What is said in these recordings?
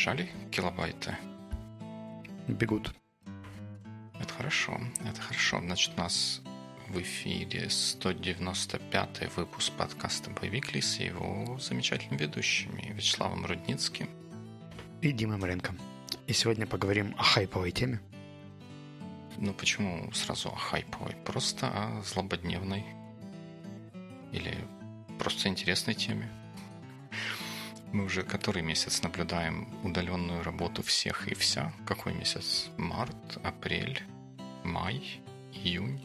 Побежали килобайты? Бегут. Это хорошо, это хорошо. Значит, у нас в эфире 195-й выпуск подкаста «Боевик Лис» и его замечательными ведущими Вячеславом Рудницким и Димой Маренко. И сегодня поговорим о хайповой теме. Ну почему сразу о хайповой? Просто о злободневной или просто интересной теме. Мы уже который месяц наблюдаем удаленную работу всех и вся. Какой месяц? Март, апрель, май, июнь,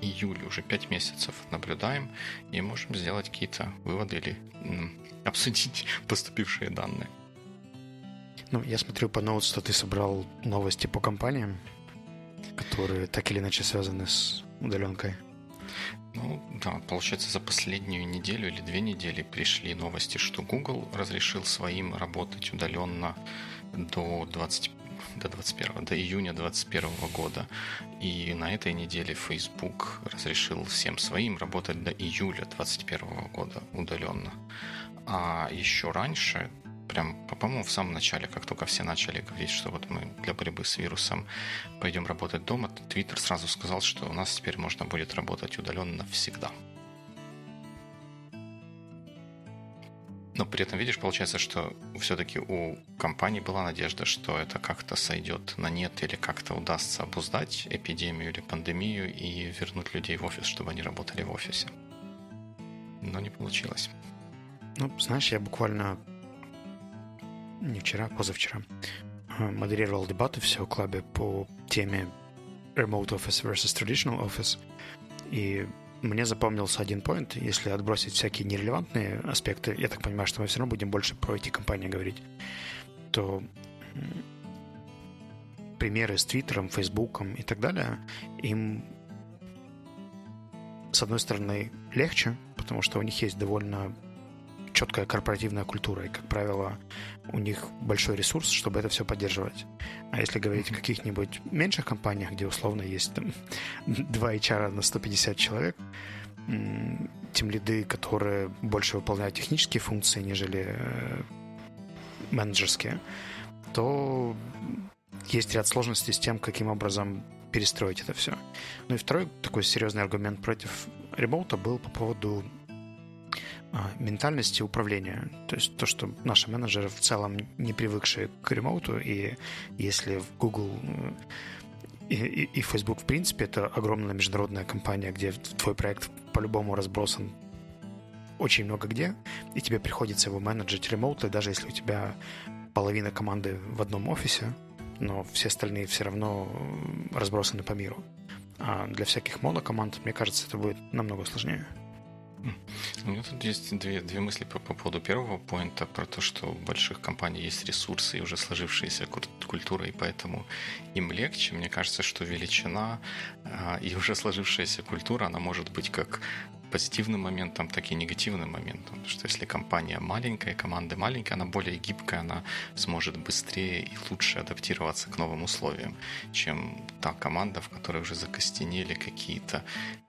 июль. Уже пять месяцев наблюдаем и можем сделать какие-то выводы или м, обсудить поступившие данные. Ну, я смотрю по ноут, что ты собрал новости по компаниям, которые так или иначе связаны с удаленкой. Ну да, получается, за последнюю неделю или две недели пришли новости, что Google разрешил своим работать удаленно до 20 до 21 до июня 2021 года. И на этой неделе Facebook разрешил всем своим работать до июля 2021 года удаленно. А еще раньше, прям, по-моему, в самом начале, как только все начали говорить, что вот мы для борьбы с вирусом пойдем работать дома, Твиттер сразу сказал, что у нас теперь можно будет работать удаленно всегда. Но при этом, видишь, получается, что все-таки у компании была надежда, что это как-то сойдет на нет или как-то удастся обуздать эпидемию или пандемию и вернуть людей в офис, чтобы они работали в офисе. Но не получилось. Ну, знаешь, я буквально не вчера, позавчера, э, модерировал дебаты в SEO клубе по теме Remote Office versus Traditional Office. И мне запомнился один поинт, если отбросить всякие нерелевантные аспекты, я так понимаю, что мы все равно будем больше про эти компании говорить, то примеры с Твиттером, Фейсбуком и так далее, им с одной стороны легче, потому что у них есть довольно четкая корпоративная культура, и, как правило, у них большой ресурс, чтобы это все поддерживать. А если говорить о каких-нибудь меньших компаниях, где условно есть там, 2 HR на 150 человек, тем лиды, которые больше выполняют технические функции, нежели э, менеджерские, то есть ряд сложностей с тем, каким образом перестроить это все. Ну и второй такой серьезный аргумент против ремоута был по поводу ментальности управления. То есть то, что наши менеджеры в целом не привыкшие к ремоуту, и если в Google э, и, и, и Facebook, в принципе, это огромная международная компания, где твой проект по-любому разбросан очень много где, и тебе приходится его менеджить ремоутли, даже если у тебя половина команды в одном офисе, но все остальные все равно разбросаны по миру. А для всяких монокоманд, мне кажется, это будет намного сложнее. У меня тут есть две, две мысли по, по поводу первого поинта, про то, что у больших компаний есть ресурсы и уже сложившаяся культура, и поэтому им легче. Мне кажется, что величина э, и уже сложившаяся культура, она может быть как позитивным моментом, так и негативным моментом. Потому что если компания маленькая, команда маленькая, она более гибкая, она сможет быстрее и лучше адаптироваться к новым условиям, чем та команда, в которой уже закостенели какие-то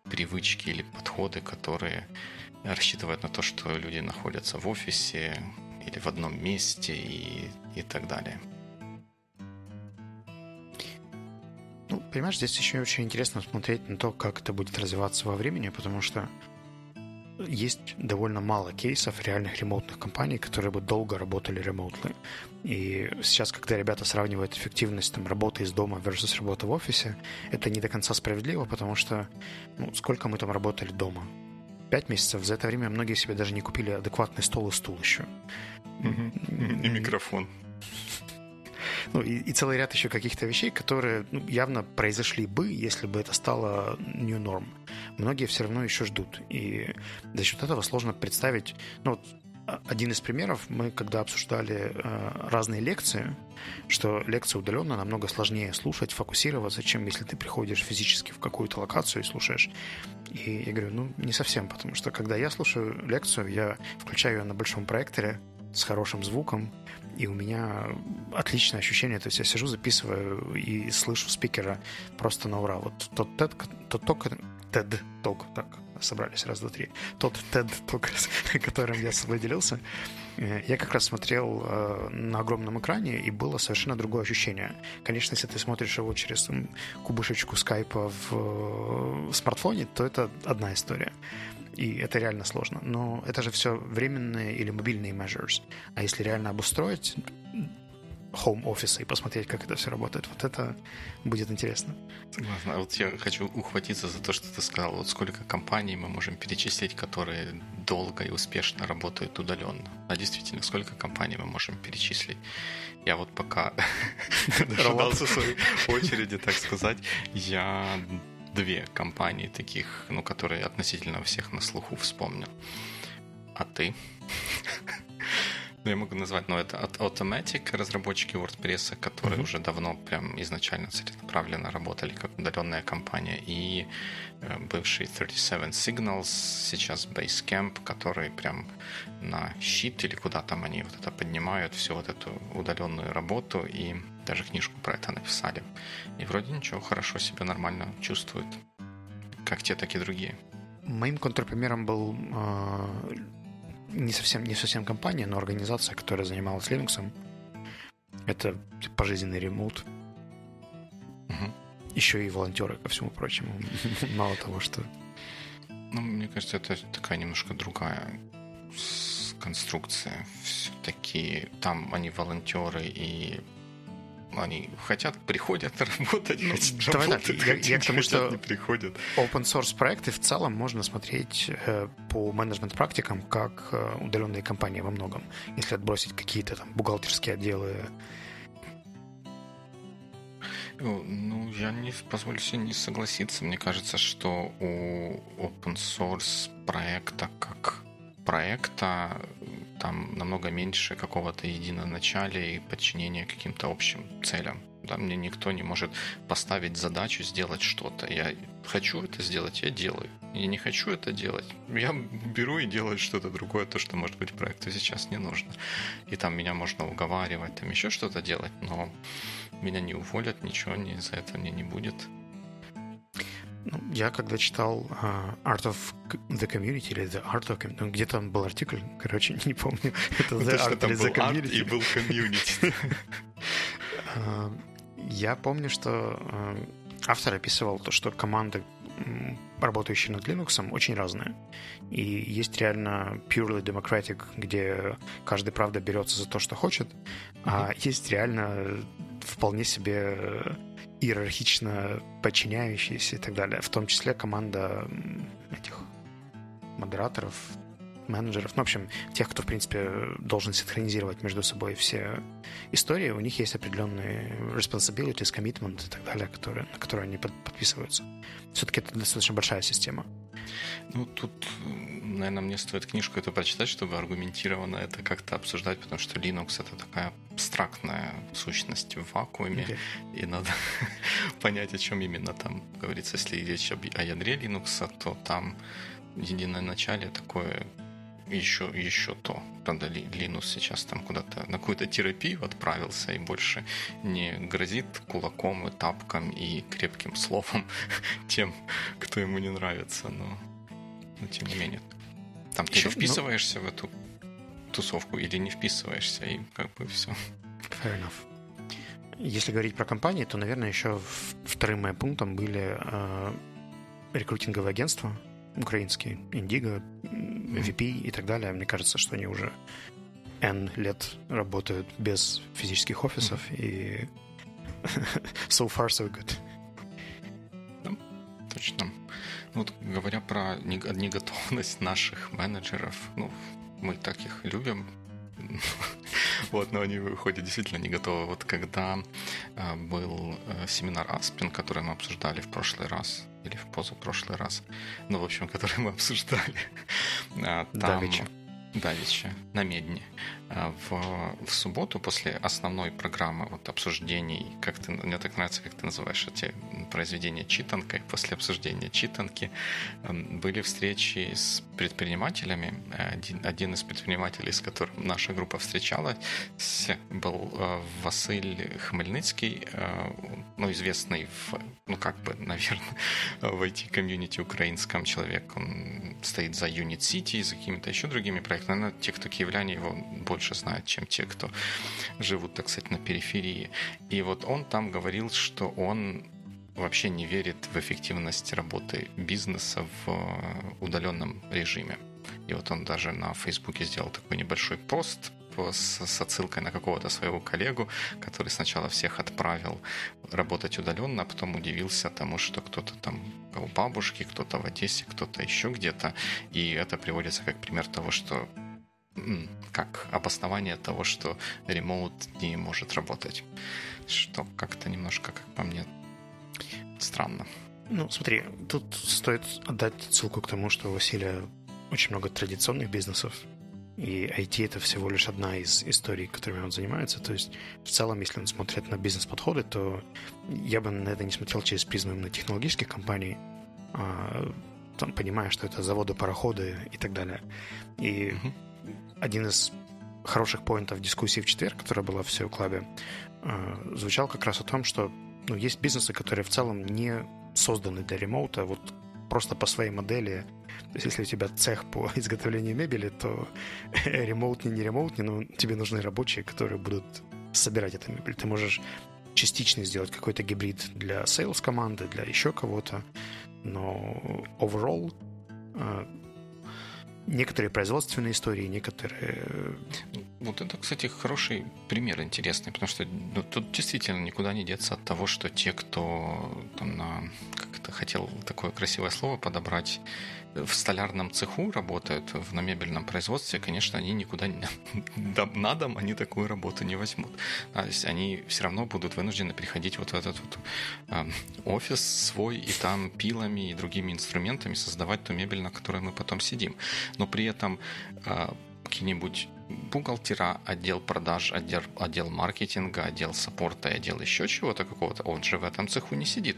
привычки или подходы, которые рассчитывают на то, что люди находятся в офисе или в одном месте и, и так далее. Ну, понимаешь, здесь еще очень интересно смотреть на то, как это будет развиваться во времени, потому что есть довольно мало кейсов реальных ремоутных компаний, которые бы долго работали ремоутно. И сейчас, когда ребята сравнивают эффективность там, работы из дома versus работы в офисе, это не до конца справедливо, потому что ну, сколько мы там работали дома? Пять месяцев. За это время многие себе даже не купили адекватный стол и стул еще. И микрофон. Ну, и, и целый ряд еще каких-то вещей, которые ну, явно произошли бы, если бы это стало new norm. Многие все равно еще ждут. И за счет этого сложно представить... Ну, вот один из примеров, мы когда обсуждали э, разные лекции, что лекция удаленно намного сложнее слушать, фокусироваться, чем если ты приходишь физически в какую-то локацию и слушаешь. И я говорю, ну, не совсем, потому что когда я слушаю лекцию, я включаю ее на большом проекторе с хорошим звуком, и у меня отличное ощущение, то есть я сижу, записываю и слышу спикера просто на ура. Вот тот, тот, тот, тот TED Talk, так, собрались, раз, два, три. Тот TED Talk, которым я с собой делился, э, я как раз смотрел э, на огромном экране, и было совершенно другое ощущение. Конечно, если ты смотришь его через кубышечку скайпа в, в смартфоне, то это одна история. И это реально сложно. Но это же все временные или мобильные measures. А если реально обустроить home офиса и посмотреть, как это все работает. Вот это будет интересно. Согласна. А вот я хочу ухватиться за то, что ты сказал. Вот сколько компаний мы можем перечислить, которые долго и успешно работают удаленно. А действительно, сколько компаний мы можем перечислить? Я вот пока дожидался своей очереди, так сказать, я две компании таких, ну, которые относительно всех на слуху вспомнил. А ты? Ну, я могу назвать, но это Automatic, разработчики WordPress, которые mm-hmm. уже давно прям изначально целенаправленно работали как удаленная компания, и э, бывший 37 Signals, сейчас Basecamp, который прям на щит или куда там они вот это поднимают, всю вот эту удаленную работу, и даже книжку про это написали. И вроде ничего, хорошо себя нормально чувствуют. Как те, так и другие. Моим контрпримером был э, не совсем, не совсем компания, но организация, которая занималась Linux. Это пожизненный ремонт. Угу. Еще и волонтеры, ко всему прочему. Мало того, что... Ну, мне кажется, это такая немножко другая конструкция. Все-таки там они волонтеры и они хотят, приходят работать, ну, хотят давай работать, так, я, я к тому, что не приходят. Open source проекты в целом можно смотреть э, по менеджмент практикам как э, удаленные компании во многом. Если отбросить какие-то там бухгалтерские отделы. Ну, я не позволю себе не согласиться. Мне кажется, что у open source проекта как проекта там намного меньше какого-то единоначалия и подчинения каким-то общим целям. Да, мне никто не может поставить задачу сделать что-то. Я хочу это сделать, я делаю. Я не хочу это делать, я беру и делаю что-то другое, то, что, может быть, проекту сейчас не нужно. И там меня можно уговаривать, там еще что-то делать, но меня не уволят, ничего не, за это мне не будет. Ну, я когда читал uh, Art of the Community или The Art of Community, ну, где там был артикль, короче, не помню. Это The Art или The Community. и был Community. А, я помню, что автор описывал то, что команды, работающие над Linux, очень разные. И есть реально purely democratic, где каждый, правда, берется за то, что хочет, а есть реально вполне себе иерархично подчиняющиеся и так далее. В том числе команда этих модераторов, менеджеров, ну, в общем, тех, кто, в принципе, должен синхронизировать между собой все истории, у них есть определенные responsibilities, commitment и так далее, которые, на которые они под, подписываются. Все-таки это достаточно большая система. Ну, тут, наверное, мне стоит книжку эту прочитать, чтобы аргументированно это как-то обсуждать, потому что Linux — это такая абстрактная сущность в вакууме, okay. и надо понять, о чем именно там говорится. Если речь о ядре Linux, то там единое начале такое еще, еще то. Правда, Линус сейчас там куда-то на какую-то терапию отправился и больше не грозит кулаком и тапком и крепким словом тем, кто ему не нравится, но, но тем не менее. Там ты еще, ну вписываешься но... в эту тусовку или не вписываешься, и как бы все. Fair enough. Если говорить про компании, то, наверное, еще вторым моим пунктом были э, рекрутинговые агентства, украинские, Индиго, VP и так далее. Мне кажется, что они уже N лет работают без физических офисов, и so far so good. Точно. Ну вот говоря про неготовность наших менеджеров, ну, мы так их любим, вот, но они выходят действительно не готовы. Вот когда э, был э, семинар Аспин, который мы обсуждали в прошлый раз, или в позапрошлый раз, ну, в общем, который мы обсуждали, э, там... давеча на Медне. А, в, в субботу после основной программы вот, обсуждений, как ты, мне так нравится, как ты называешь эти произведения читанкой, после обсуждения читанки эм, были встречи с предпринимателями. Один, один из предпринимателей, с которым наша группа встречалась, был э, Василь Хмельницкий, э, ну, известный, в, ну, как бы, наверное, в IT-комьюнити украинском человек. Он стоит за Unit City, за какими-то еще другими проектами. Наверное, те, кто киевляне, его больше знают, чем те, кто живут, так сказать, на периферии. И вот он там говорил, что он вообще не верит в эффективность работы бизнеса в э, удаленном режиме. И вот он даже на Фейсбуке сделал такой небольшой пост с, с отсылкой на какого-то своего коллегу, который сначала всех отправил работать удаленно, а потом удивился тому, что кто-то там у бабушки, кто-то в Одессе, кто-то еще где-то. И это приводится как пример того, что как обоснование того, что ремоут не может работать. Что как-то немножко, как по мне, странно. Ну, смотри, тут стоит отдать ссылку к тому, что у Василия очень много традиционных бизнесов, и IT это всего лишь одна из историй, которыми он занимается. То есть, в целом, если он смотрит на бизнес-подходы, то я бы на это не смотрел через призму именно технологических компаний, а, там, понимая, что это заводы, пароходы и так далее. И uh-huh один из хороших поинтов дискуссии в четверг, которая была в SEO Club, э, звучал как раз о том, что ну, есть бизнесы, которые в целом не созданы для ремоута, вот просто по своей модели. То есть если у тебя цех по изготовлению мебели, то ремоутный, не ремоутный, но тебе нужны рабочие, которые будут собирать эту мебель. Ты можешь частично сделать какой-то гибрид для sales команды, для еще кого-то, но overall э, некоторые производственные истории, некоторые... Э, вот это, кстати, хороший пример интересный, потому что ну, тут действительно никуда не деться от того, что те, кто там на... Как это хотел такое красивое слово подобрать, в столярном цеху работают, в на мебельном производстве, конечно, они никуда не, на дом они такую работу не возьмут. То есть они все равно будут вынуждены приходить вот в этот вот э, офис свой и там пилами и другими инструментами создавать ту мебель, на которой мы потом сидим. Но при этом э, какие-нибудь бухгалтера, отдел продаж, отдел, отдел маркетинга, отдел саппорта и отдел еще чего-то какого-то, он же в этом цеху не сидит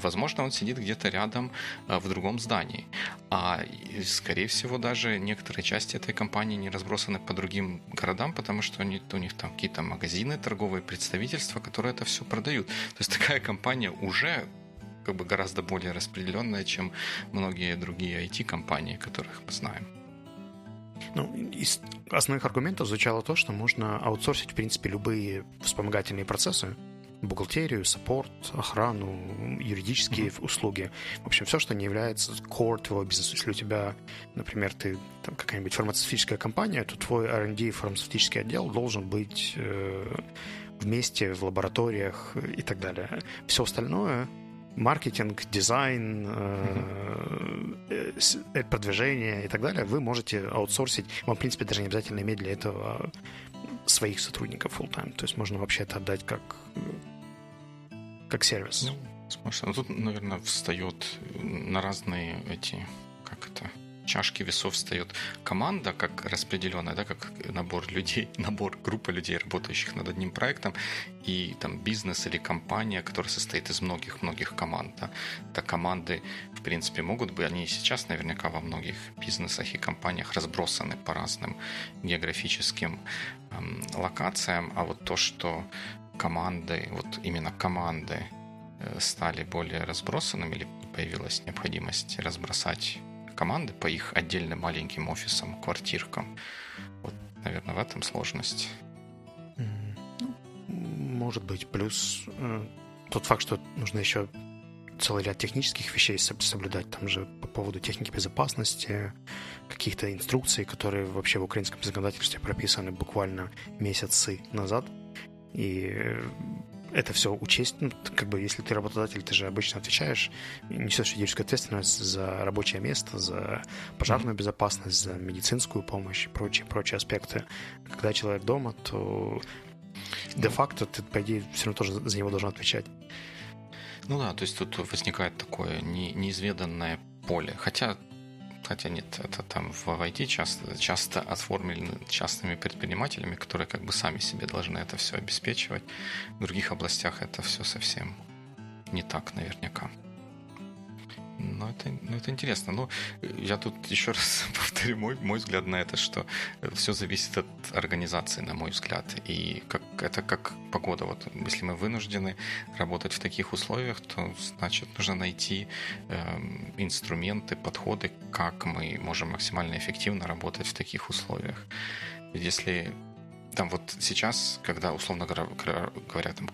возможно, он сидит где-то рядом э, в другом здании. А, скорее всего, даже некоторые части этой компании не разбросаны по другим городам, потому что они, у них там какие-то магазины, торговые представительства, которые это все продают. То есть такая компания уже как бы гораздо более распределенная, чем многие другие IT-компании, которых мы знаем. Ну, из основных аргументов звучало то, что можно аутсорсить, в принципе, любые вспомогательные процессы, бухгалтерию, саппорт, охрану, юридические mm-hmm. услуги. В общем, все, что не является core твоего бизнеса. Если у тебя, например, ты там какая-нибудь фармацевтическая компания, то твой R&D фармацевтический отдел должен быть э, вместе в лабораториях и так далее. Все остальное маркетинг, дизайн, э, э, продвижение и так далее, вы можете аутсорсить. Вам, в принципе, даже не обязательно иметь для этого своих сотрудников full-time. То есть можно вообще это отдать как как сервис. Ну, смысл. Ну, тут, наверное, встает на разные эти, как это, чашки весов встает команда как распределенная, да, как набор людей, набор группа людей, работающих над одним проектом, и там бизнес или компания, которая состоит из многих-многих команд. Да. Так команды, в принципе, могут быть, они сейчас наверняка во многих бизнесах и компаниях разбросаны по разным географическим эм, локациям, а вот то, что команды, вот именно команды э, стали более разбросанными или появилась необходимость разбросать команды по их отдельным маленьким офисам, квартиркам. Вот, наверное, в этом сложность. Может быть. Плюс э, тот факт, что нужно еще целый ряд технических вещей соблюдать. Там же по поводу техники безопасности, каких-то инструкций, которые вообще в украинском законодательстве прописаны буквально месяцы назад. И это все учесть, ну, как бы, если ты работодатель, ты же обычно отвечаешь, несешь юридическую ответственность за рабочее место, за пожарную безопасность, за медицинскую помощь и прочие, прочие аспекты. Когда человек дома, то де-факто ты, по идее, все равно тоже за него должен отвечать. Ну да, то есть тут возникает такое не, неизведанное поле. Хотя хотя нет, это там в IT часто, часто оформлены частными предпринимателями, которые как бы сами себе должны это все обеспечивать. В других областях это все совсем не так наверняка. Ну, это, ну, это интересно. Ну, я тут еще раз повторю мой, мой взгляд на это, что все зависит от организации, на мой взгляд. И как, это как погода. Вот если мы вынуждены работать в таких условиях, то значит нужно найти э, инструменты, подходы, как мы можем максимально эффективно работать в таких условиях. Если там вот сейчас, когда, условно говоря, там,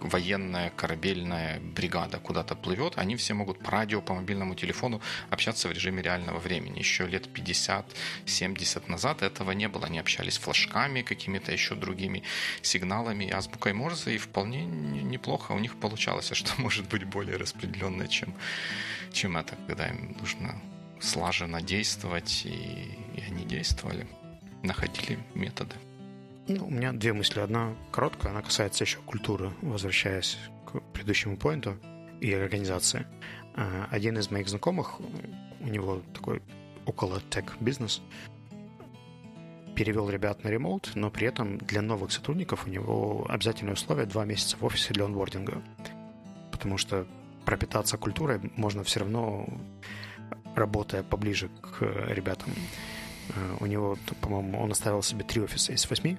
военная корабельная бригада куда-то плывет, они все могут по радио, по мобильному телефону общаться в режиме реального времени. Еще лет 50-70 назад этого не было. Они общались флажками, какими-то еще другими сигналами, азбукой Морзе, и вполне неплохо у них получалось. А что может быть более распределенное, чем, чем это, когда им нужно слаженно действовать, и, и они действовали, находили методы. Ну, у меня две мысли. Одна короткая, она касается еще культуры, возвращаясь к предыдущему поинту и организации. А, один из моих знакомых, у него такой около тег-бизнес, перевел ребят на ремоут, но при этом для новых сотрудников у него обязательное условие два месяца в офисе для онбординга. Потому что пропитаться культурой можно все равно, работая поближе к ребятам. А, у него, по-моему, он оставил себе три офиса из восьми,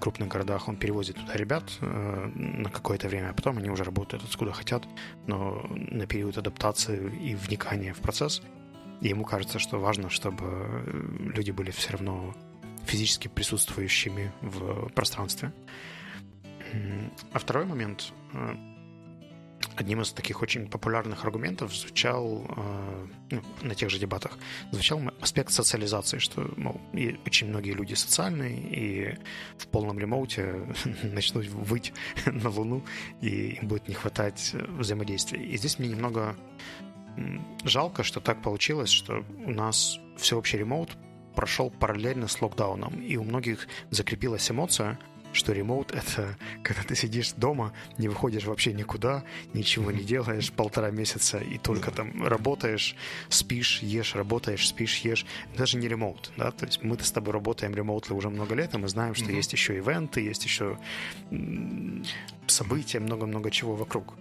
крупных городах, он перевозит туда ребят э, на какое-то время, а потом они уже работают откуда хотят, но на период адаптации и вникания в процесс. Ему кажется, что важно, чтобы люди были все равно физически присутствующими в пространстве. А второй момент э, одним из таких очень популярных аргументов звучал э, ну, на тех же дебатах звучал аспект социализации, что мол, и очень многие люди социальные и в полном ремоуте начнут выть на Луну и им будет не хватать взаимодействия. И здесь мне немного жалко, что так получилось, что у нас всеобщий ремоут прошел параллельно с локдауном, и у многих закрепилась эмоция – что ремоут — это когда ты сидишь дома, не выходишь вообще никуда, ничего не делаешь полтора месяца и только там работаешь, спишь, ешь, работаешь, спишь, ешь. Даже не ремоут, да, то есть мы-то с тобой работаем ремоутли уже много лет, и мы знаем, что mm-hmm. есть еще ивенты, есть еще события, много-много чего вокруг.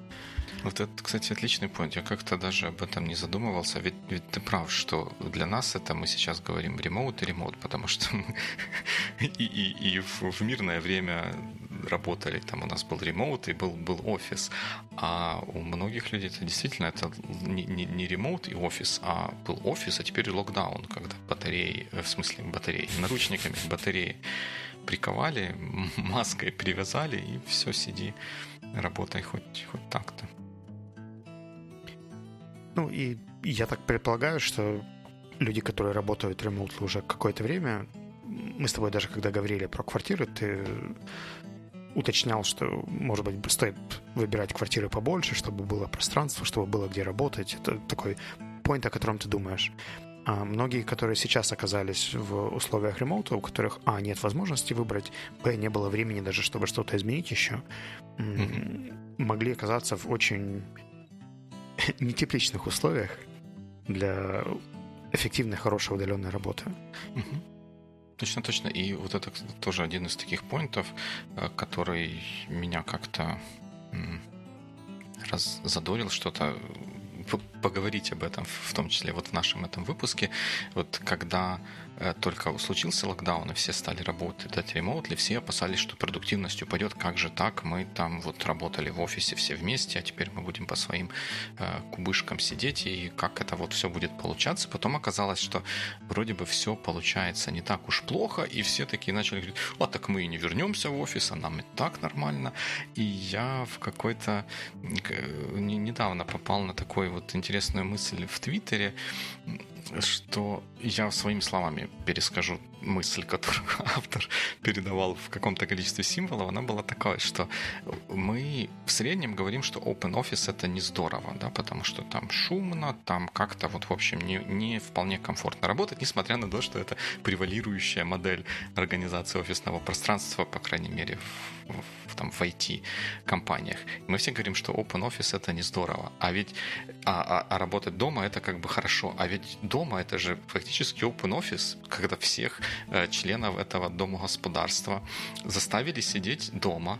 Вот это, кстати, отличный point. Я как-то даже об этом не задумывался. Ведь, ведь ты прав, что для нас это мы сейчас говорим ремоут и ремоут, потому что мы и, и, и в, в мирное время работали. Там у нас был ремоут и был, был офис. А у многих людей это действительно это не, не, не ремоут и офис, а был офис, а теперь локдаун, когда батареи, в смысле батареи, наручниками батареи приковали, маской привязали и все, сиди, работай хоть, хоть так-то. Ну и я так предполагаю, что люди, которые работают ремонтли уже какое-то время, мы с тобой даже когда говорили про квартиры, ты уточнял, что, может быть, стоит выбирать квартиры побольше, чтобы было пространство, чтобы было где работать. Это такой point, о котором ты думаешь. А многие, которые сейчас оказались в условиях ремоута, у которых, а, нет возможности выбрать, б, не было времени даже, чтобы что-то изменить еще, mm-hmm. могли оказаться в очень нетепличных условиях для эффективной, хорошей удаленной работы. Точно, точно. И вот это тоже один из таких поинтов, э, который меня как-то раз задорил что-то поговорить об этом, в том числе вот в нашем этом выпуске. Вот когда Э, только случился локдаун, и все стали работать от ремоутли, все опасались, что продуктивность упадет. Как же так? Мы там вот работали в офисе все вместе, а теперь мы будем по своим э, кубышкам сидеть, и как это вот все будет получаться. Потом оказалось, что вроде бы все получается не так уж плохо, и все такие начали говорить, а так мы и не вернемся в офис, а нам и так нормально. И я в какой-то недавно попал на такую вот интересную мысль в Твиттере, что я своими словами перескажу мысль, которую автор передавал в каком-то количестве символов, она была такая, что мы в среднем говорим, что open office это не здорово, да, потому что там шумно, там как-то вот в общем не, не вполне комфортно работать, несмотря на то, что это превалирующая модель организации офисного пространства, по крайней мере, в, в, там, в IT-компаниях. Мы все говорим, что open office это не здорово, а ведь а, а, а работать дома это как бы хорошо, а ведь дома это же фактически open office, когда всех э, членов этого дома государства заставили сидеть дома,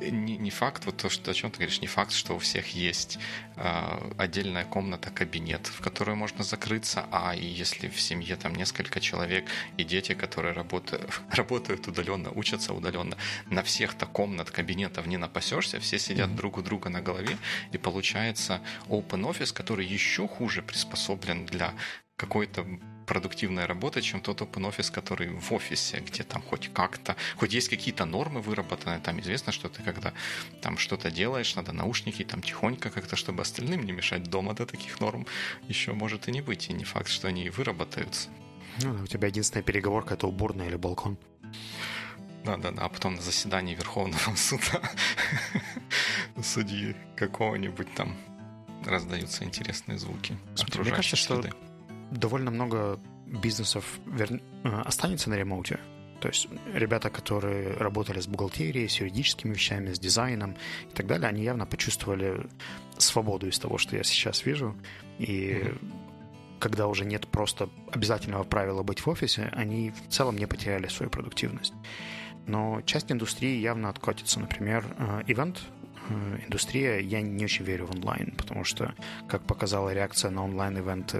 не, не факт, вот то, что, о чем ты говоришь, не факт, что у всех есть э, отдельная комната, кабинет, в которую можно закрыться, а и если в семье там несколько человек и дети, которые работают, работают удаленно, учатся удаленно, на всех-то комнат, кабинетов не напасешься, все сидят mm-hmm. друг у друга на голове, и получается open office, который еще хуже приспособлен для какой-то продуктивная работа, чем тот open office, который в офисе, где там хоть как-то, хоть есть какие-то нормы выработаны, там известно, что ты когда там что-то делаешь, надо наушники там тихонько как-то, чтобы остальным не мешать дома до таких норм, еще может и не быть, и не факт, что они выработаются. Ну, у тебя единственная переговорка — это уборная или балкон. Да-да-да, а потом на заседании Верховного суда судьи какого-нибудь там раздаются интересные звуки. Мне кажется, что довольно много бизнесов вер... Э, останется на ремоуте. То есть ребята, которые работали с бухгалтерией, с юридическими вещами, с дизайном и так далее, они явно почувствовали свободу из того, что я сейчас вижу. И mm-hmm. когда уже нет просто обязательного правила быть в офисе, они в целом не потеряли свою продуктивность. Но часть индустрии явно откатится. Например, ивент Э, индустрия, я не очень верю в онлайн, потому что, как показала реакция на онлайн-ивенты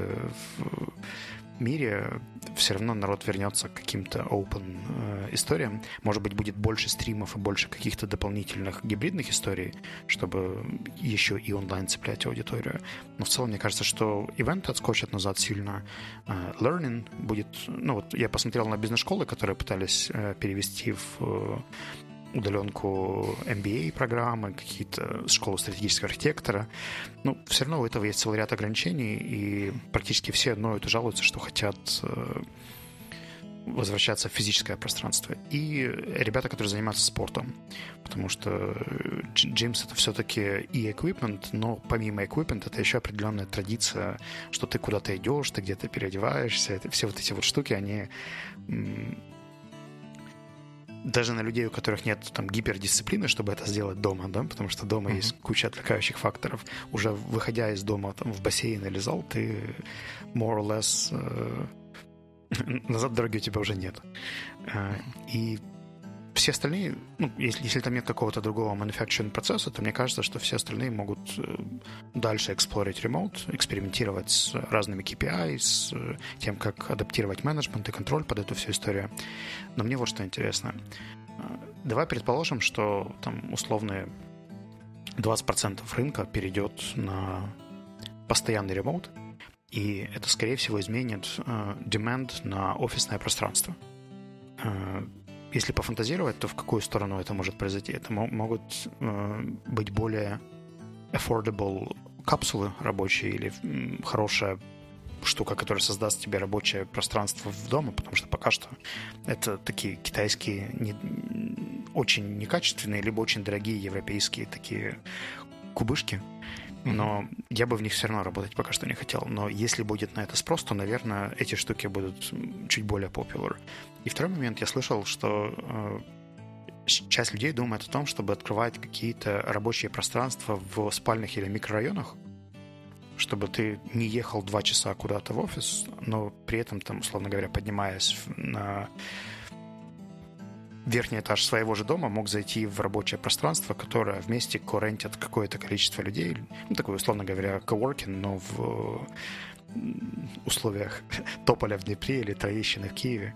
в мире, все равно народ вернется к каким-то open э, историям. Может быть, будет больше стримов и больше каких-то дополнительных гибридных историй, чтобы еще и онлайн цеплять аудиторию. Но в целом, мне кажется, что ивенты отскочат назад сильно. Э, learning будет... Ну вот я посмотрел на бизнес-школы, которые пытались э, перевести в удаленку MBA программы, какие-то школы стратегического архитектора. Ну, все равно у этого есть целый ряд ограничений, и практически все ноют и жалуются, что хотят э, возвращаться в физическое пространство. И ребята, которые занимаются спортом, потому что Джимс это все-таки и equipment, но помимо equipment это еще определенная традиция, что ты куда-то идешь, ты где-то переодеваешься, это, все вот эти вот штуки, они даже на людей, у которых нет там гипердисциплины, чтобы это сделать дома, да, потому что дома mm-hmm. есть куча отвлекающих факторов. Уже выходя из дома там, в бассейн или зал, ты more or less э, назад дороги у тебя уже нет. Э, и все остальные, ну, если, если там нет какого-то другого manufacturing процесса, то мне кажется, что все остальные могут э, дальше эксплорить ремоут, экспериментировать с разными KPI, с э, тем, как адаптировать менеджмент и контроль под эту всю историю. Но мне вот что интересно. Э, давай предположим, что там условные 20% рынка перейдет на постоянный ремоут, и это, скорее всего, изменит demand на офисное пространство если пофантазировать, то в какую сторону это может произойти? Это могут э, быть более affordable капсулы рабочие или хорошая штука, которая создаст тебе рабочее пространство в дома, потому что пока что это такие китайские, не, очень некачественные, либо очень дорогие европейские такие кубышки, но я бы в них все равно работать пока что не хотел. Но если будет на это спрос, то, наверное, эти штуки будут чуть более popular. И второй момент, я слышал, что э, часть людей думает о том, чтобы открывать какие-то рабочие пространства в спальных или микрорайонах, чтобы ты не ехал два часа куда-то в офис, но при этом, там, условно говоря, поднимаясь на верхний этаж своего же дома мог зайти в рабочее пространство, которое вместе коррентит какое-то количество людей. Ну, такой, условно говоря, коворкинг, но в условиях Тополя в Днепре или Троещины в Киеве.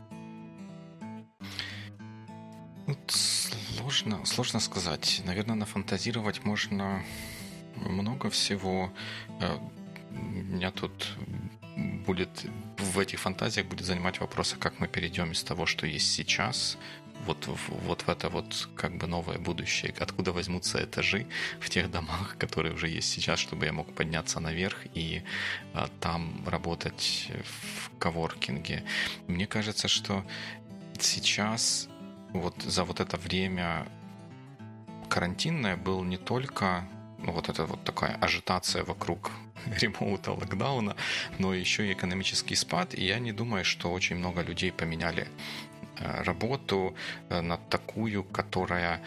Сложно, сложно сказать. Наверное, нафантазировать можно много всего. Э, меня тут будет в этих фантазиях будет занимать вопрос, а как мы перейдем из того, что есть сейчас, вот, вот в это вот как бы новое будущее, откуда возьмутся этажи в тех домах, которые уже есть сейчас, чтобы я мог подняться наверх и а, там работать в коворкинге. Мне кажется, что сейчас вот за вот это время карантинное был не только ну, вот это вот такая ажитация вокруг ремоута, локдауна, но еще и экономический спад. И я не думаю, что очень много людей поменяли работу э, на такую, которая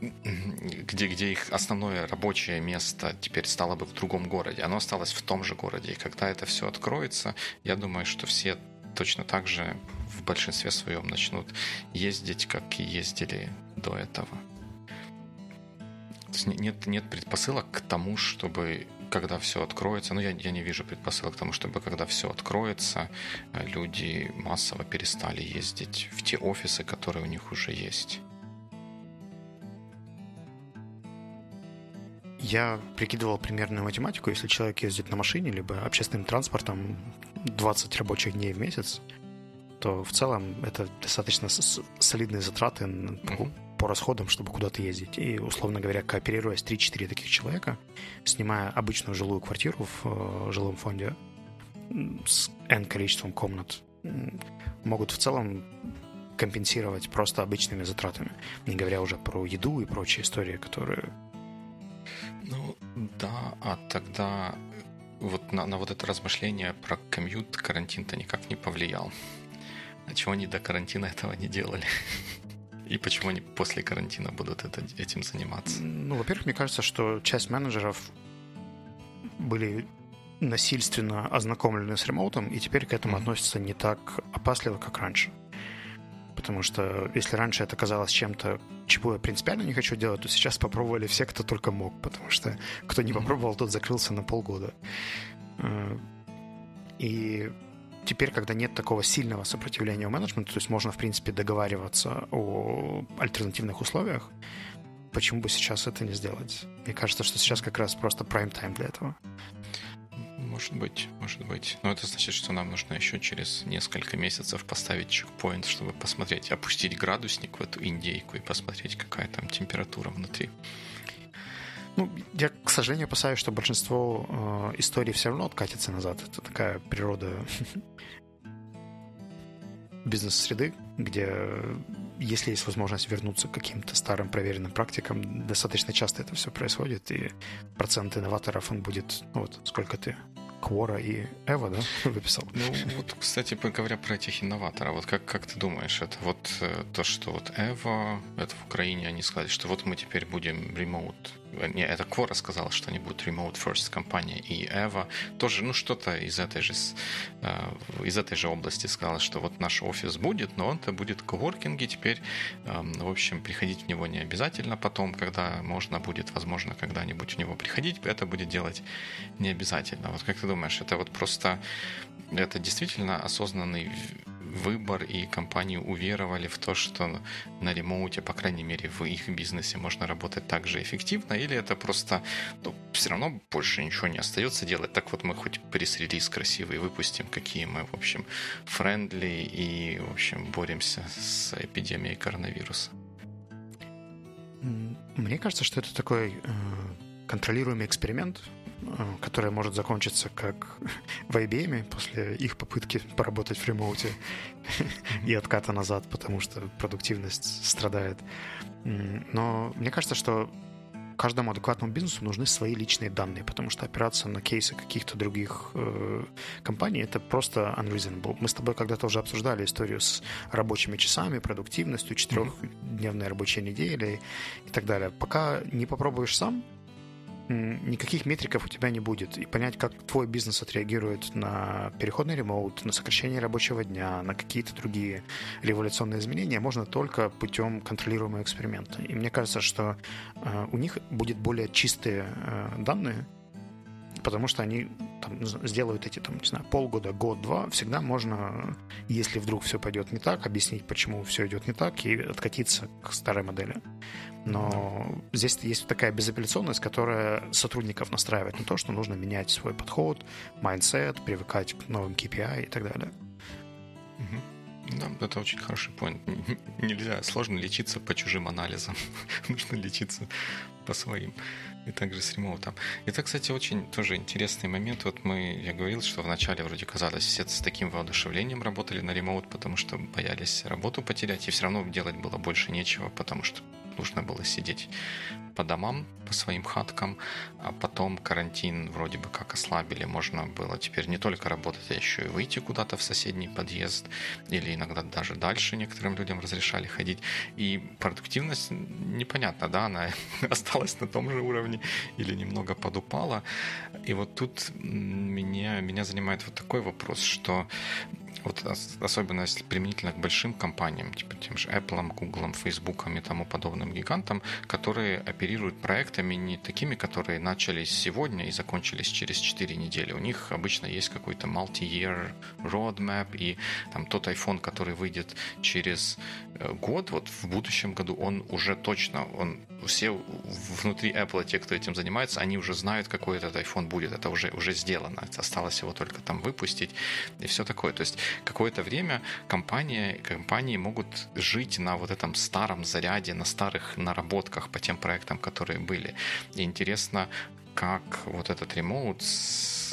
где, где их основное рабочее место теперь стало бы в другом городе. Оно осталось в том же городе. И когда это все откроется, я думаю, что все точно так же в большинстве своем начнут ездить, как и ездили до этого нет, нет предпосылок к тому, чтобы когда все откроется, ну я, я не вижу предпосылок к тому, чтобы когда все откроется, э, люди массово перестали ездить в те офисы, которые у них уже есть. Я прикидывал примерную математику. Если человек ездит на машине, либо общественным транспортом 20 рабочих дней в месяц, то в целом это достаточно солидные затраты по расходам, чтобы куда-то ездить. И, условно говоря, кооперируясь 3-4 таких человека, снимая обычную жилую квартиру в э, жилом фонде с N количеством комнат, могут в целом компенсировать просто обычными затратами, не говоря уже про еду и прочие истории, которые... Ну, да, а тогда вот на, на вот это размышление про комьют карантин-то никак не повлиял. А чего они до карантина этого не делали? И почему они после карантина будут это, этим заниматься? Ну, во-первых, мне кажется, что часть менеджеров были насильственно ознакомлены с ремоутом, и теперь к этому mm-hmm. относятся не так опасливо, как раньше. Потому что если раньше это казалось чем-то, чего я принципиально не хочу делать, то сейчас попробовали все, кто только мог, потому что кто не попробовал, тот закрылся на полгода. Э, и теперь, когда нет такого сильного сопротивления у менеджмента, то есть можно, в принципе, договариваться о альтернативных условиях, почему бы сейчас это не сделать? Мне кажется, что сейчас как раз просто прайм-тайм для этого. Может быть, может быть. Но это значит, что нам нужно еще через несколько месяцев поставить чекпоинт, чтобы посмотреть, опустить градусник в эту индейку и посмотреть, какая там температура внутри. Ну, я, к сожалению, опасаюсь, что большинство э, историй все равно откатится назад. Это такая природа бизнес-среды, где если есть возможность вернуться к каким-то старым проверенным практикам, достаточно часто это все происходит, и процент инноваторов, он будет, ну вот, сколько ты Quora и Эва, да, выписал? Ну, вот, кстати, говоря про этих инноваторов, вот как, как ты думаешь, это вот э, то, что вот Эва, это в Украине они сказали, что вот мы теперь будем remote не, это Quora сказала, что они будут remote first компания, и Eva тоже, ну, что-то из этой же, э, из этой же области сказала, что вот наш офис будет, но он-то будет коворкинге, теперь, эм, в общем, приходить в него не обязательно потом, когда можно будет, возможно, когда-нибудь в него приходить, это будет делать не обязательно. Вот как ты думаешь, это вот просто, это действительно осознанный выбор, и компании уверовали в то, что на remote е, по крайней мере, в их бизнесе можно работать так же эффективно, или это просто ну, все равно больше ничего не остается делать. Так вот мы хоть пресс-релиз красивый выпустим, какие мы, в общем, friendly и, в общем, боремся с эпидемией коронавируса. Мне кажется, что это такой э, контролируемый эксперимент, которая может закончиться как в IBM после их попытки поработать в remote е и отката назад, потому что продуктивность страдает. Но мне кажется, что каждому адекватному бизнесу нужны свои личные данные, потому что опираться на кейсы каких-то других э, компаний это просто unreasonable. Мы с тобой когда-то уже обсуждали историю с рабочими часами, продуктивностью, четырехдневной рабочей неделей и так далее. Пока не попробуешь сам, никаких метриков у тебя не будет. И понять, как твой бизнес отреагирует на переходный ремоут, на сокращение рабочего дня, на какие-то другие революционные изменения, можно только путем контролируемого эксперимента. И мне кажется, что э, у них будет более чистые э, данные, потому что они там, сделают эти, там, не знаю, полгода, год-два, всегда можно, если вдруг все пойдет не так, объяснить, почему все идет не так, и откатиться к старой модели. Но да. здесь есть такая безапелляционность, которая сотрудников настраивает на то, что нужно менять свой подход, mindset, привыкать к новым KPI и так далее. Угу. Да, это очень хороший point. Нельзя, сложно лечиться по чужим анализам. Нужно лечиться по своим. И также с ремоутом. Это, кстати, очень тоже интересный момент. Вот мы, я говорил, что вначале вроде казалось, все с таким воодушевлением работали на ремоут, потому что боялись работу потерять, и все равно делать было больше нечего, потому что нужно было сидеть по домам, по своим хаткам, а потом карантин вроде бы как ослабили, можно было теперь не только работать, а еще и выйти куда-то в соседний подъезд, или иногда даже дальше некоторым людям разрешали ходить. И продуктивность непонятно, да, она осталась на том же уровне или немного подупала. И вот тут меня, меня занимает вот такой вопрос, что вот особенно если применительно к большим компаниям, типа тем же Apple, Google, Facebook и тому подобным гигантам, которые оперируют проектами не такими, которые начались сегодня и закончились через 4 недели. У них обычно есть какой-то multi-year roadmap, и там тот iPhone, который выйдет через э, год, вот в будущем году, он уже точно, он все внутри Apple, те, кто этим занимается, они уже знают, какой этот iPhone будет. Это уже, уже сделано. Осталось его только там выпустить и все такое. То есть какое-то время компания, компании могут жить на вот этом старом заряде, на старых наработках по тем проектам, которые были. И интересно, как вот этот ремоут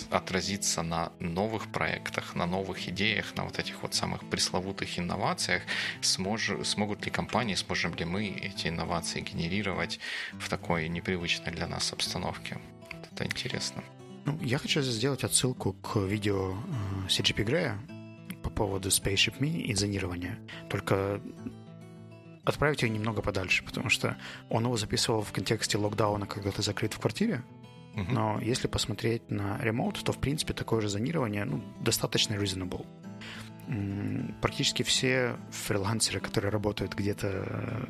отразится на новых проектах, на новых идеях, на вот этих вот самых пресловутых инновациях, смож, смогут ли компании, сможем ли мы эти инновации генерировать в такой непривычной для нас обстановке. Это интересно. Ну, я хочу сделать отсылку к видео э, CGP Грея по поводу Spaceship Me и зонирования. Только отправить его немного подальше, потому что он его записывал в контексте локдауна, когда ты закрыт в квартире, но если посмотреть на ремоут, то, в принципе, такое же зонирование ну, достаточно reasonable. Практически все фрилансеры, которые работают где-то э,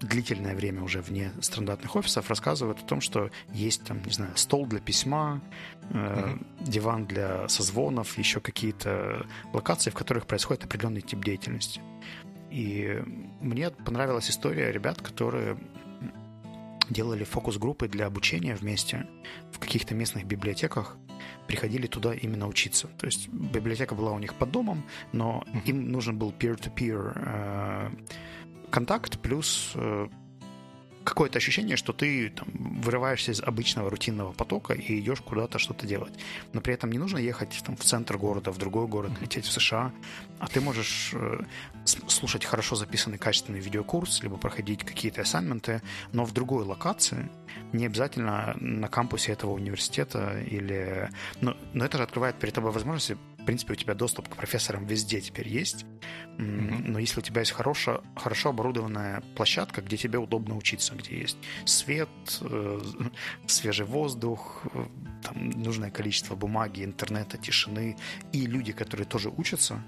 длительное время уже вне стандартных офисов, рассказывают о том, что есть там, не знаю, стол для письма, э, диван для созвонов, еще какие-то локации, в которых происходит определенный тип деятельности. И мне понравилась история ребят, которые делали фокус-группы для обучения вместе в каких-то местных библиотеках, приходили туда именно учиться. То есть библиотека была у них под домом, но им нужен был peer-to-peer э, контакт плюс э, какое-то ощущение, что ты там, вырываешься из обычного рутинного потока и идешь куда-то что-то делать. Но при этом не нужно ехать там, в центр города, в другой город, лететь в США, а ты можешь э, слушать хорошо записанный качественный видеокурс, либо проходить какие-то ассайнменты, но в другой локации, не обязательно на кампусе этого университета или... Но, но это же открывает перед тобой возможности принципе, у тебя доступ к профессорам везде теперь есть. Mm-hmm. Но если у тебя есть хорошая, хорошо оборудованная площадка, где тебе удобно учиться, где есть свет, э, свежий воздух, э, там нужное количество бумаги, интернета, тишины, и люди, которые тоже учатся,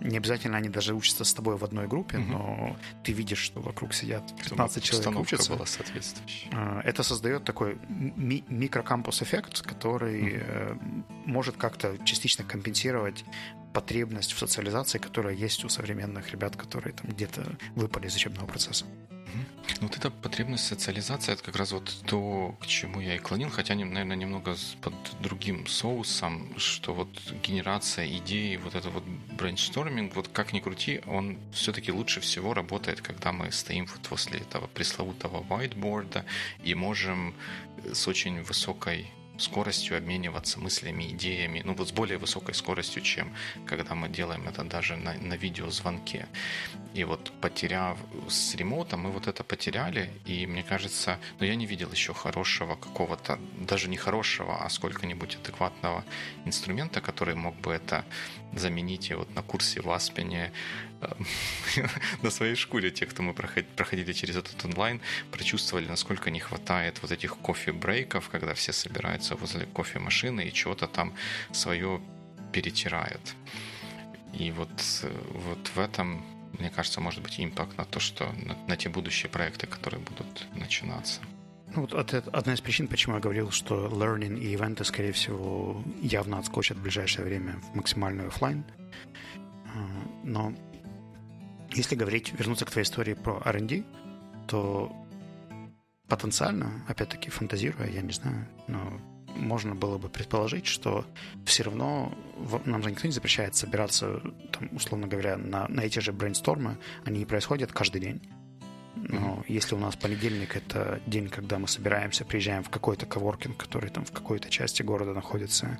не обязательно они даже учатся с тобой в одной группе, угу. но ты видишь, что вокруг сидят 15 человек учатся. была соответствующая. А, это создает такой ми- микрокампус-эффект, который угу. может как-то частично компенсировать потребность в социализации, которая есть у современных ребят, которые там где-то выпали из учебного процесса. Ну, вот эта потребность социализации, это как раз вот то, к чему я и клонил, хотя, наверное, немного под другим соусом, что вот генерация идей, вот это вот brainstorming, вот как ни крути, он все-таки лучше всего работает, когда мы стоим вот после этого пресловутого whiteboard и можем с очень высокой скоростью обмениваться мыслями, идеями, ну вот с более высокой скоростью, чем когда мы делаем это даже на, на видеозвонке. И вот потеряв с remote ом, мы вот это потеряли, и мне кажется, ну я не видел еще хорошего какого-то, даже не хорошего, а сколько-нибудь адекватного инструмента, который мог бы это заменить. И вот на курсе в Аспене на своей шкуре те, кто мы проходили через этот онлайн, прочувствовали, насколько не хватает вот этих кофе-брейков, когда все собираются возле кофемашины и чего-то там свое перетирают. И вот, вот в этом, мне кажется, может быть импакт на то, что на, на те будущие проекты, которые будут начинаться. Ну, вот это одна из причин, почему я говорил, что learning и ивенты, скорее всего, явно отскочат в ближайшее время в максимальный офлайн. А, но если говорить, вернуться к твоей истории про R&D, то потенциально, опять-таки фантазируя, я не знаю, но можно было бы предположить, что все равно нам же никто не запрещает собираться, там, условно говоря, на, на эти же брейнстормы. Они происходят каждый день. Но если у нас понедельник это день, когда мы собираемся, приезжаем в какой-то коворкинг, который там в какой-то части города находится,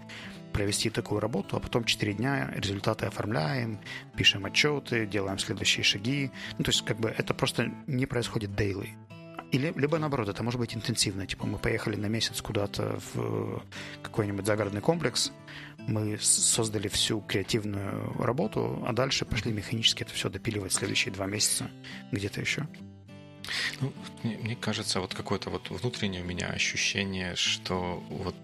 провести такую работу, а потом 4 дня результаты оформляем, пишем отчеты, делаем следующие шаги. Ну, то есть, как бы это просто не происходит daily. Или, либо наоборот, это может быть интенсивно. Типа мы поехали на месяц куда-то в какой-нибудь загородный комплекс, мы создали всю креативную работу, а дальше пошли механически это все допиливать следующие два месяца где-то еще. Ну, мне, мне кажется, вот какое-то вот внутреннее у меня ощущение, что вот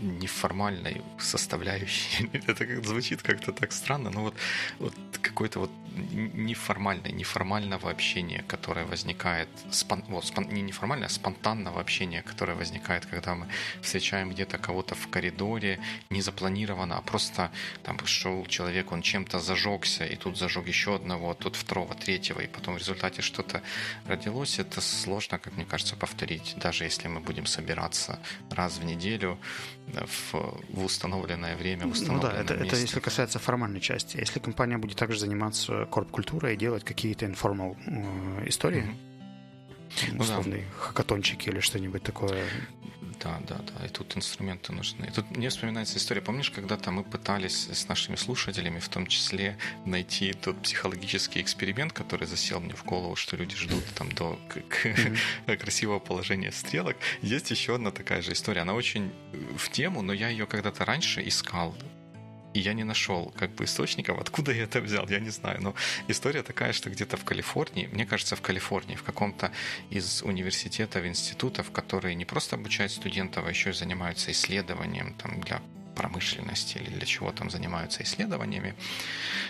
неформальной составляющей. Это как звучит как-то так странно, но вот, вот какое-то вот неформальное, неформального общения, которое возникает, спон, вот, спон, не неформальное, а спонтанного общения, которое возникает, когда мы встречаем где-то кого-то в коридоре, не запланированно, а просто там шел человек, он чем-то зажегся, и тут зажег еще одного, тут второго, третьего, и потом в результате что-то родилось, это сложно, как мне кажется, повторить, даже если мы будем собираться раз в неделю, в, в установленное время, в установленное Ну да, это, месте. это если касается формальной части. Если компания будет также заниматься корп-культурой и делать какие-то informal э, истории, mm-hmm. условные ну, да. хакатончики или что-нибудь такое, да, да, да. И тут инструменты нужны. И тут мне вспоминается история. Помнишь, когда-то мы пытались с нашими слушателями, в том числе, найти тот психологический эксперимент, который засел мне в голову, что люди ждут там до mm-hmm. красивого положения стрелок. Есть еще одна такая же история. Она очень в тему, но я ее когда-то раньше искал и я не нашел как бы источников, откуда я это взял, я не знаю. Но история такая, что где-то в Калифорнии, мне кажется, в Калифорнии, в каком-то из университетов, институтов, которые не просто обучают студентов, а еще и занимаются исследованием там, для промышленности или для чего там занимаются исследованиями,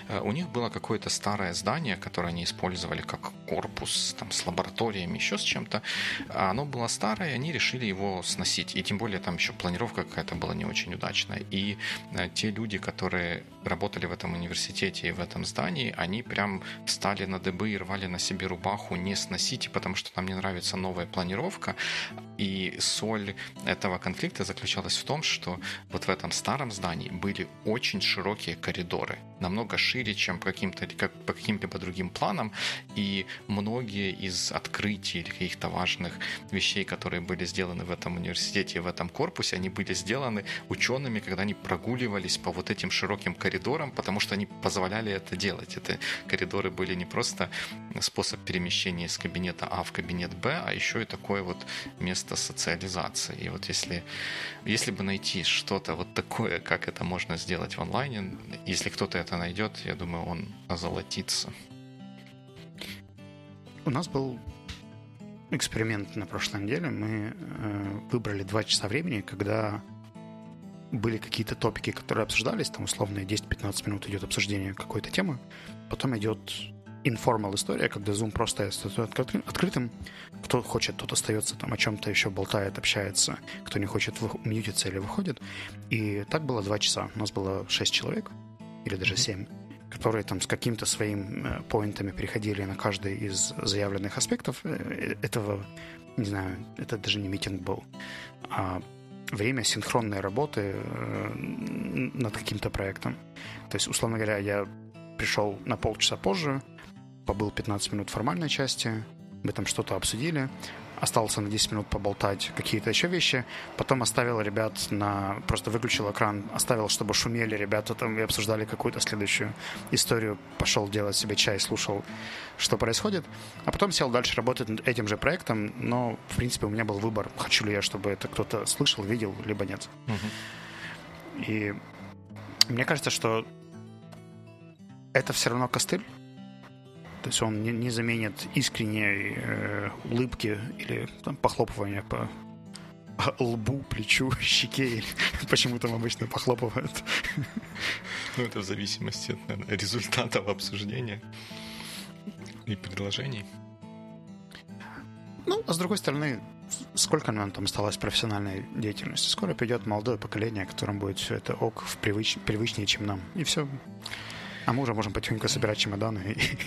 э, у них было какое-то старое здание, которое они использовали как корпус там, с лабораториями, еще с чем-то. А оно было старое, и они решили его сносить. И тем более там еще планировка какая-то была не очень удачная. И э, те люди, которые работали в этом университете и в этом здании, они прям встали на дыбы и рвали на себе рубаху не сносите, потому что нам не нравится новая планировка. И соль этого конфликта заключалась в том, что вот в этом старом здании были очень широкие коридоры, намного шире, чем по каким-то как, по каким-либо другим планам, и многие из открытий или каких-то важных вещей, которые были сделаны в этом университете, в этом корпусе, они были сделаны учеными, когда они прогуливались по вот этим широким коридорам, потому что они позволяли это делать. Это коридоры были не просто способ перемещения из кабинета А в кабинет Б, а еще и такое вот место социализации. И вот если, если бы найти что-то вот такое, как это можно сделать в онлайне. Если кто-то это найдет, я думаю, он озолотится. У нас был эксперимент на прошлой неделе. Мы э, выбрали два часа времени, когда были какие-то топики, которые обсуждались, там условно 10-15 минут идет обсуждение какой-то темы, потом идет informal история, когда Zoom просто остается открытым. Кто хочет, тот остается там о чем-то еще болтает, общается. Кто не хочет, мьютится или выходит. И так было два часа. У нас было шесть человек, или даже семь, которые там с каким-то своим э, поинтами переходили на каждый из заявленных аспектов э, этого, не знаю, это даже не митинг был, а время синхронной работы э, над каким-то проектом. То есть, условно говоря, я пришел на полчаса позже, побыл 15 минут формальной части, мы там что-то обсудили, остался на 10 минут поболтать какие-то еще вещи, потом оставил ребят на... Просто выключил экран, оставил, чтобы шумели ребята там и обсуждали какую-то следующую историю, пошел делать себе чай, слушал, что происходит, а потом сел дальше работать над этим же проектом, но, в принципе, у меня был выбор, хочу ли я, чтобы это кто-то слышал, видел, либо нет. Угу. И мне кажется, что это все равно костыль, то есть он не, не заменит искренней э, улыбки или там, похлопывания по лбу, плечу, щеке или почему там обычно похлопывают. Ну, это в зависимости от наверное, результатов обсуждения и предложений. Ну, а с другой стороны, сколько нам там осталось профессиональной деятельности? Скоро придет молодое поколение, которым будет все это ок в привыч... привычнее, чем нам. И все. А мы уже можем потихоньку собирать чемоданы и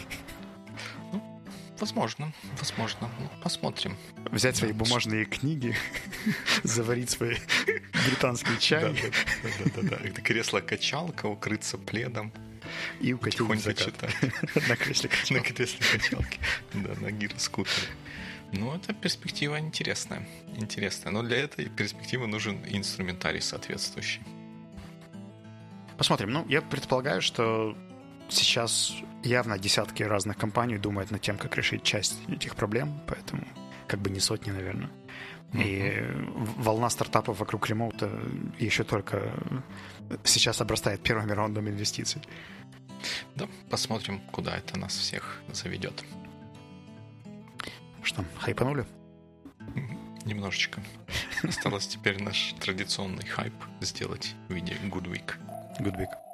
возможно, возможно. Ну, посмотрим. Взять свои бумажные книги, заварить свой британский чай. Да-да-да. Кресло-качалка, укрыться пледом. И укатить Тихонько читать. На кресле На кресле качалки. Да, на гироскутере. Ну, это перспектива интересная. Интересная. Но для этой перспективы нужен инструментарий соответствующий. Посмотрим. Ну, я предполагаю, что сейчас явно десятки разных компаний думают над тем, как решить часть этих проблем, поэтому как бы не сотни, наверное. И волна стартапов вокруг ремоута еще только сейчас обрастает первым раундом инвестиций. Да, посмотрим, куда это нас всех заведет. Что, хайпанули? Немножечко. Осталось теперь наш традиционный хайп сделать в виде Good Week. Good Week.